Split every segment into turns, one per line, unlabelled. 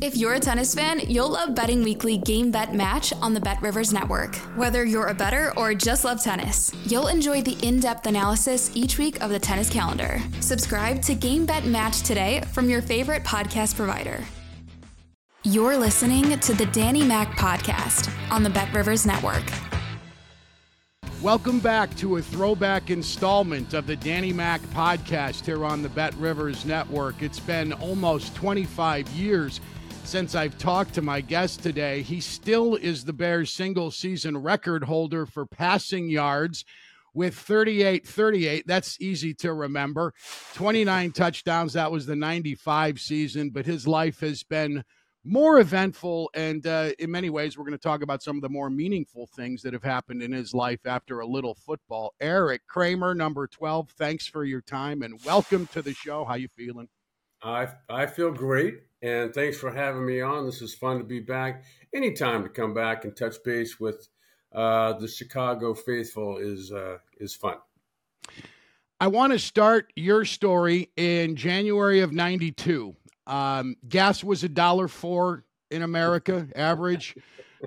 If you're a tennis fan, you'll love Betting Weekly Game Bet Match on the Bet Rivers Network. Whether you're a better or just love tennis, you'll enjoy the in depth analysis each week of the tennis calendar. Subscribe to Game Bet Match today from your favorite podcast provider. You're listening to the Danny Mac Podcast on the Bet Rivers Network.
Welcome back to a throwback installment of the Danny Mac podcast here on the Bet Rivers Network. It's been almost 25 years since I've talked to my guest today. He still is the Bears' single season record holder for passing yards with 38 38. That's easy to remember. 29 touchdowns. That was the 95 season, but his life has been more eventful. And uh, in many ways, we're going to talk about some of the more meaningful things that have happened in his life after a little football. Erik Kramer, number 12, thanks for your time and welcome to the show. How you feeling?
I, I feel great. And thanks for having me on. This is fun to be back. Anytime to come back and touch base with uh, the Chicago faithful is uh, is fun.
I want to start your story in January of '92. Um, gas was a dollar four in America, average.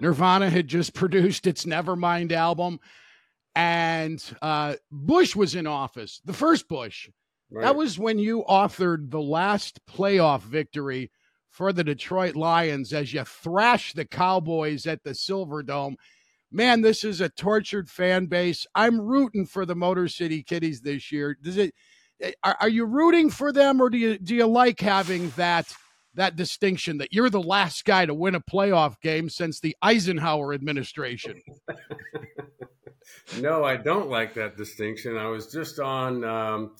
Nirvana had just produced its Nevermind album, and uh, Bush was in office. The first Bush. Right. That was when you authored the last playoff victory for the Detroit Lions as you thrashed the Cowboys at the Silverdome. Man, this is a tortured fan base. I'm rooting for the Motor City Kitties this year. Does it? Are, are you rooting for them, or do you do you like having that that distinction that you're the last guy to win a playoff game since the Eisenhower administration?
no, I don't like that distinction. I was just on. Um,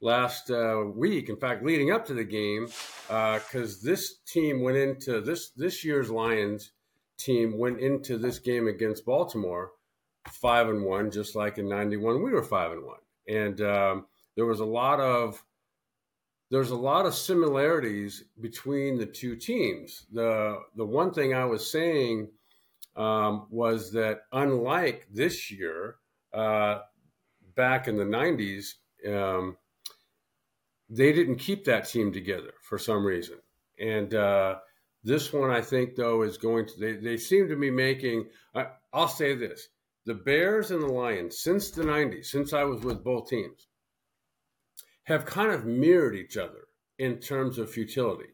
last uh, week. In fact, leading up to the game, because uh, this team went into this this year's Lions team went into this game against Baltimore five and one, just like in '91 we were five and one, and um, there was a lot of there's a lot of similarities between the two teams. The the one thing I was saying um, was that unlike this year, uh, back in the '90s, um, they didn't keep that team together for some reason. And uh, this one, I think, though, is going to, they, they seem to be making, I, I'll say this the Bears and the Lions, since the 90s, since I was with both teams, have kind of mirrored each other in terms of futility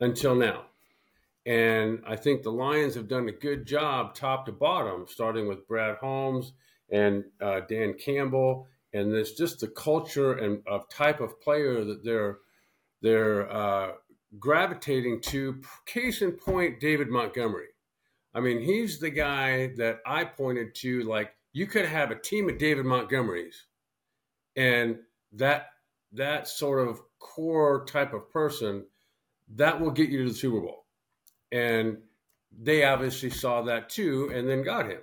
until now. And I think the Lions have done a good job, top to bottom, starting with Brad Holmes and uh, Dan Campbell and it's just the culture and of type of player that they're they're uh, gravitating to. Case in point, David Montgomery. I mean, he's the guy that I pointed to. Like you could have a team of David Montgomerys, and that that sort of core type of person that will get you to the Super Bowl. And they obviously saw that too, and then got him.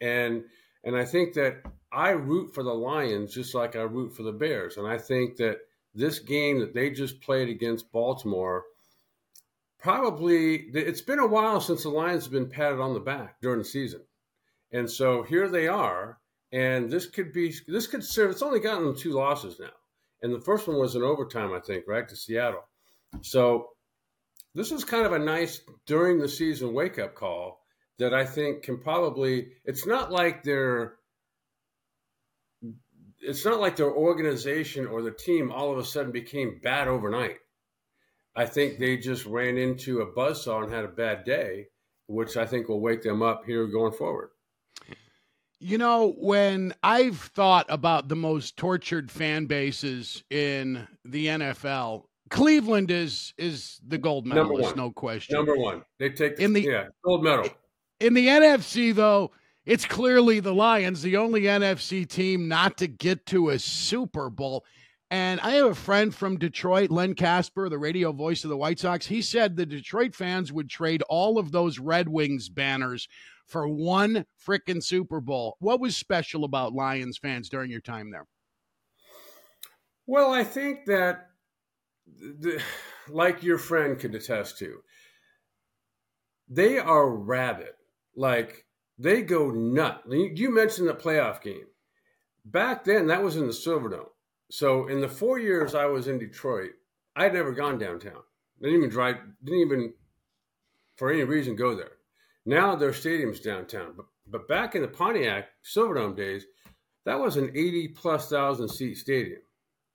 And and I think that I root for the Lions just like I root for the Bears. And I think that this game that they just played against Baltimore probably it's been a while since the Lions have been patted on the back during the season. And so here they are. And this could be this could serve it's only gotten them two losses now. And the first one was in overtime, I think, right to Seattle. So this is kind of a nice during the season wake up call that I think can probably it's not like they're it's not like their organization or the team all of a sudden became bad overnight. I think they just ran into a buzzsaw and had a bad day, which I think will wake them up here going forward.
You know, when I've thought about the most tortured fan bases in the NFL, Cleveland is is the gold medalist, no question.
Number one, they take in the yeah gold medal.
In the NFC, though, it's clearly the Lions, the only NFC team not to get to a Super Bowl. And I have a friend from Detroit, Len Kasper, the radio voice of the White Sox. He said the Detroit fans would trade all of those Red Wings banners for one freaking Super Bowl. What was special about Lions fans during your time there?
Well, I think that, the, like your friend could attest to, they are rabid. Like they go nut. You mentioned the playoff game. Back then, that was in the Silverdome. So in the four years I was in Detroit, I'd never gone downtown. Didn't even drive. Didn't even, for any reason, go there. Now their stadium's downtown. But but back in the Pontiac Silverdome days, that was an eighty plus thousand seat stadium,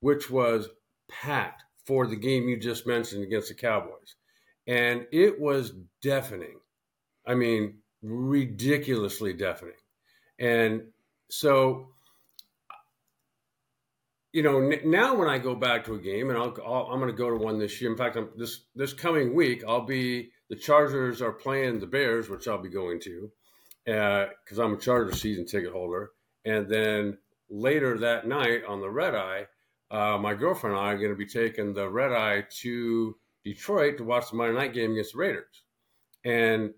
which was packed for the game you just mentioned against the Cowboys, and it was deafening. I mean, ridiculously deafening. And so, you know, n- now when I go back to a game, and I'll, i am going to go to one this year. In fact, I'm, this this coming week, I'll be the Chargers are playing the Bears, which I'll be going to because uh, I'm a Chargers season ticket holder. And then later that night on the red eye, uh, my girlfriend and I are going to be taking the red eye to Detroit to watch the Monday night game against the Raiders. And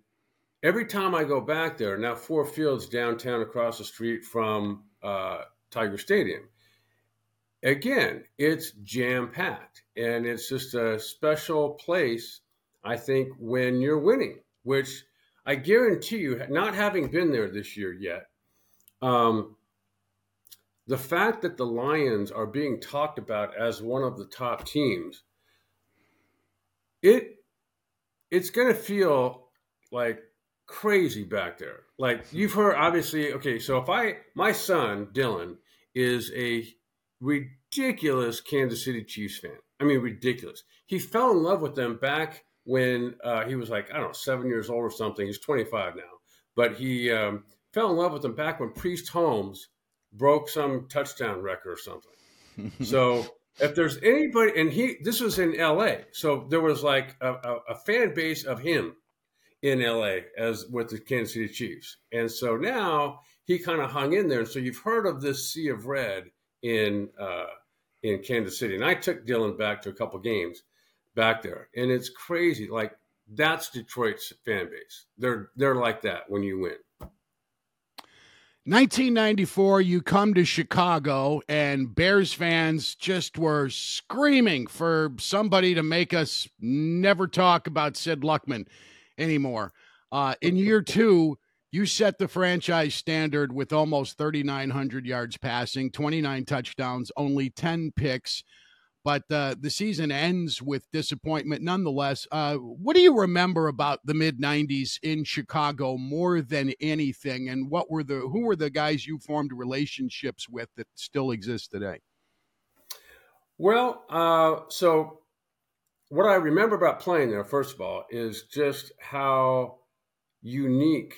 every time I go back there, now Ford Field's downtown across the street from uh, Tiger Stadium. Again, it's jam packed, and it's just a special place. I think when you're winning, which I guarantee you, not having been there this year yet, um, the fact that the Lions are being talked about as one of the top teams, it it's going to feel like crazy back there. Like you've heard, obviously. Okay, so if I, my son Dylan is a ridiculous Kansas City Chiefs fan. I mean, ridiculous. He fell in love with them back when uh, he was like, I don't know, seven years old or something. He's 25 now, but he um, fell in love with them back when Priest Holmes broke some touchdown record or something. so if there's anybody, and he, this was in L.A., so there was like a, a, a fan base of him in LA as with the Kansas City Chiefs. And so now he kind of hung in there. And so you've heard of this sea of red in uh, in Kansas City. And I took Dylan back to a couple games back there. And it's crazy. Like that's Detroit's fan base. They're they're like that when you win.
1994, you come to Chicago, and Bears fans just were screaming for somebody to make us never talk about Sid Luckman anymore. Uh, in year two, you set the franchise standard with almost 3,900 yards passing, 29 touchdowns, only 10 picks. But uh, the season ends with disappointment nonetheless. Uh, what do you remember about the mid 90s in Chicago more than anything? And what were the who were the guys you formed relationships with that still exist today?
Well, uh, so what I remember about playing there, first of all, is just how unique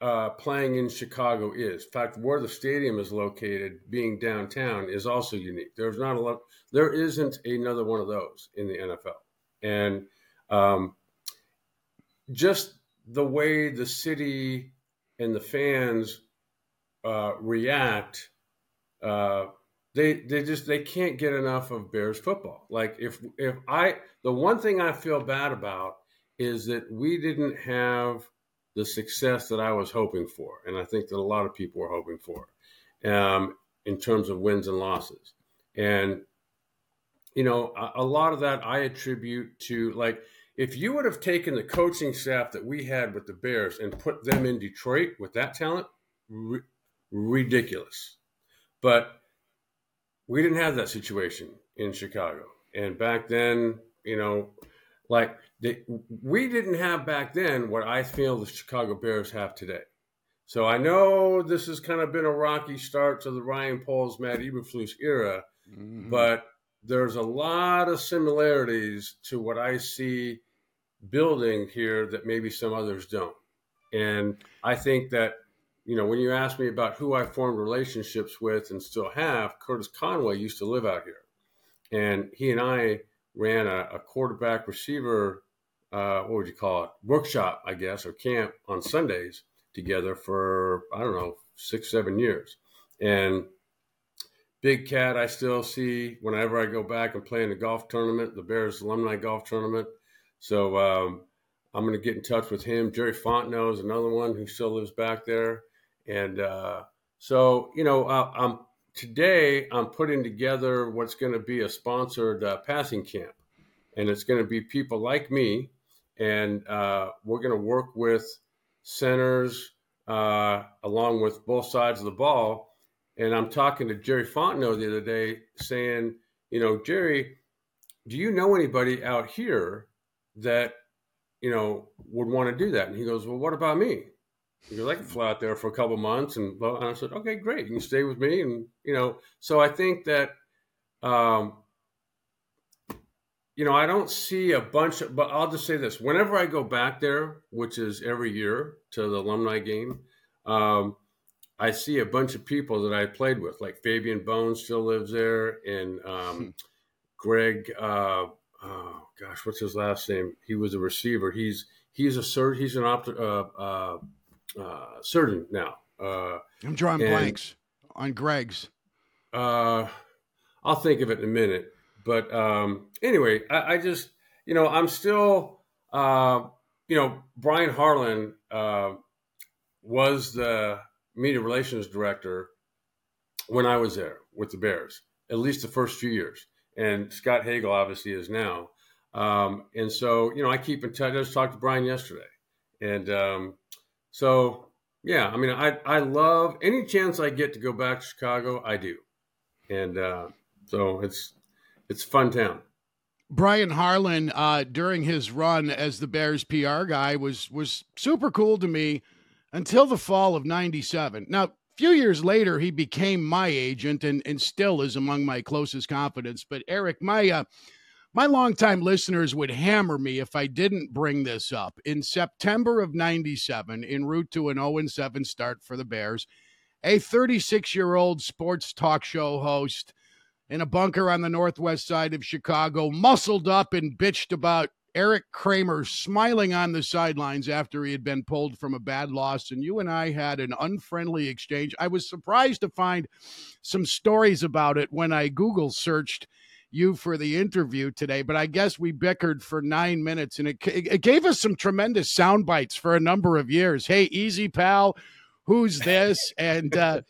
uh, playing in Chicago is. In fact, where the stadium is located, being downtown, is also unique. There's not a lot. There isn't another one of those in the NFL, and um, just the way the city and the fans uh, react uh, they they just they can't get enough of Bears football. Like if if I the one thing I feel bad about is that we didn't have the success that I was hoping for, and I think that a lot of people were hoping for, um, in terms of wins and losses. And you know, a, a lot of that I attribute to like if you would have taken the coaching staff that we had with the Bears and put them in Detroit with that talent, r- ridiculous. But we didn't have that situation in Chicago. And back then, you know, like they, we didn't have back then what I feel the Chicago Bears have today. So I know this has kind of been a rocky start to the Ryan Poles, Matt Eberflus era, mm-hmm. but there's a lot of similarities to what I see building here that maybe some others don't. And I think that you know, when you ask me about who I formed relationships with and still have, Curtis Conway used to live out here. And he and I ran a, a quarterback receiver, uh, what would you call it, workshop, I guess, or camp on Sundays together for, I don't know, six, seven years. And Big Cat, I still see whenever I go back and play in the golf tournament, the Bears alumni golf tournament. So um, I'm going to get in touch with him. Jerry Fontenot is another one who still lives back there, and uh, so you know, I, I'm today I'm putting together what's going to be a sponsored uh, passing camp, and it's going to be people like me, and uh, we're going to work with centers uh, along with both sides of the ball. And I'm talking to Jerry Fontenot the other day, saying, you know, Jerry, do you know anybody out here that you know would want to do that? And he goes, well, what about me? Goes, I can fly out there for a couple months, and, and I said, okay, great, you can stay with me, and you know, so I think that, um, you know, I don't see a bunch of, but I'll just say this: whenever I go back there, which is every year to the alumni game, um, I see a bunch of people that I played with, like Fabien Bownes still lives there, and um, hmm. Greg. Uh, oh gosh, what's his last name? He was a receiver. He's he's a cert. He's an opt. Uh, uh, uh, certain now. Uh,
I'm drawing and, blanks on Greg's.
Uh, I'll think of it in a minute. But um, anyway, I, I, just, you know, I'm still, uh, you know, Brian Harlan uh, was the media relations director when I was there with the Bears, at least the first few years. And Scott Hagel obviously is now. Um, and so, you know, I keep in touch. I just talked to Brian yesterday. And um, so yeah, I mean, I I love any chance I get to go back to Chicago, I do, and uh, so it's it's fun town.
Brian Harlan, uh, during his run as the Bears PR guy, was was super cool to me until the fall of '97. Now, a few years later, he became my agent and and still is among my closest confidants. But Erik, my uh, my longtime listeners would hammer me if I didn't bring this up. In September of 97, en route to an 0 7 start for the Bears, a 36 year old sports talk show host in a bunker on the northwest side of Chicago muscled up and bitched about Erik Kramer smiling on the sidelines after he had been pulled from a bad loss. And you and I had an unfriendly exchange. I was surprised to find some stories about it when I Google searched you for the interview today, but I guess we bickered for nine minutes, and it it gave us some tremendous sound bites for a number of years. Hey, easy pal, who's this? And uh,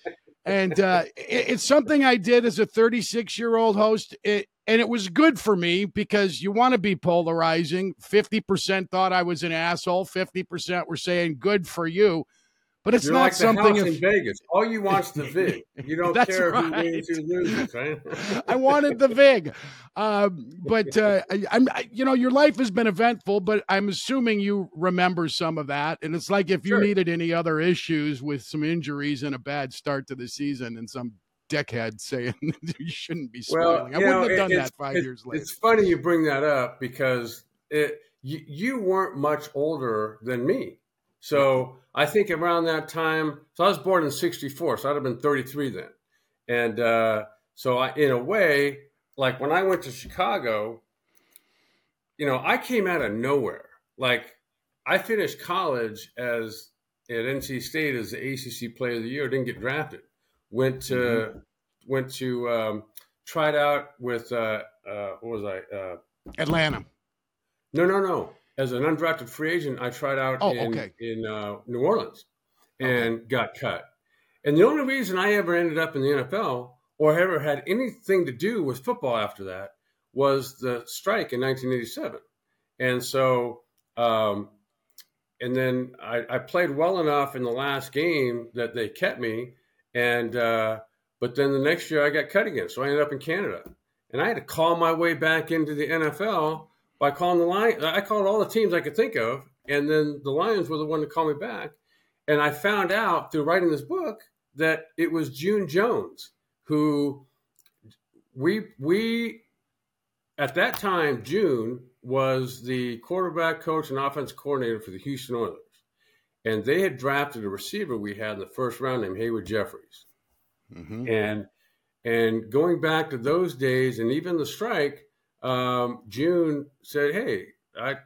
and uh, it, it's something I did as a 36 year old host. It, and it was good for me because you want to be polarizing. 50% thought I was an asshole. 50% were saying good for you. But it's
You're
not
like
something
in Vegas. All you want's the vig. You don't care right. who wins, who loses, right?
I wanted the vig, um, but uh, I, am you know, your life has been eventful, but I'm assuming you remember some of that. And it's like if you sure. needed any other issues with some injuries and a bad start to the season, and some dickhead saying you shouldn't be smiling. Well, I wouldn't know, have done that five years later.
It's funny you bring that up because it you, you weren't much older than me. So I think around that time, so I was born in 64, so I'd have been 33 then. And uh, so I, in a way, like when I went to Chicago, you know, I came out of nowhere. Like I finished college as at NC State as the ACC Player of the Year, didn't get drafted. Went to mm-hmm. went to um, tried out with uh, uh, what was I? Uh,
Atlanta.
No, no, no as an undrafted free agent, I tried out oh, in, okay. in uh, New Orleans and okay. got cut. And the only reason I ever ended up in the NFL or ever had anything to do with football after that was the strike in 1987. And so, um, and then I, I, played well enough in the last game that they kept me. And, uh, but then the next year I got cut again. So I ended up in Canada. And I had to call my way back into the NFL by calling the Lions. I called all the teams I could think of, and then the Lions were the one to call me back. And I found out through writing this book that it was June Jones who we we at that time June was the quarterback coach and offense coordinator for the Houston Oilers, and they had drafted a receiver we had in the first round named Haywood Jeffires, mm-hmm. and and going back to those days and even the strike um, June said, "Hey, I."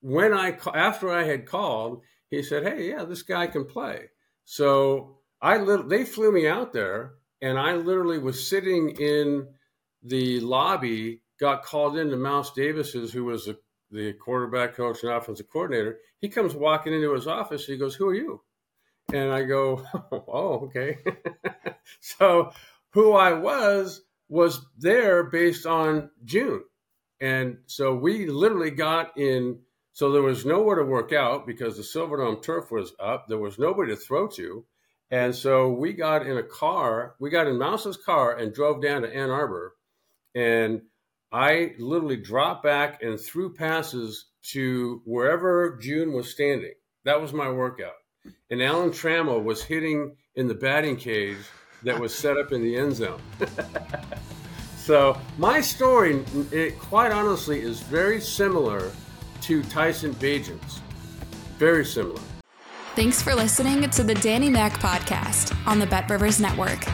When I after I had called, he said, "Hey, yeah, this guy can play." So I they flew me out there and I literally was sitting in the lobby, got called into Mouse Davis's, who was the, the quarterback coach and offensive coordinator. He comes walking into his office. He goes, "Who are you?" And I go, "Oh, okay." so who I was was there based on June. And so we literally got in. So there was nowhere to work out because the Silverdome turf was up. There was nobody to throw to. And so we got in a car, we got in Mouse's car and drove down to Ann Arbor. And I literally dropped back and threw passes to wherever June was standing. That was my workout. And Alan Trammell was hitting in the batting cage that was set up in the end zone. so my story, it, quite honestly, is very similar to Tyson Bagent's. Very similar.
Thanks for listening to the Danny Mac podcast on the Bet Rivers Network.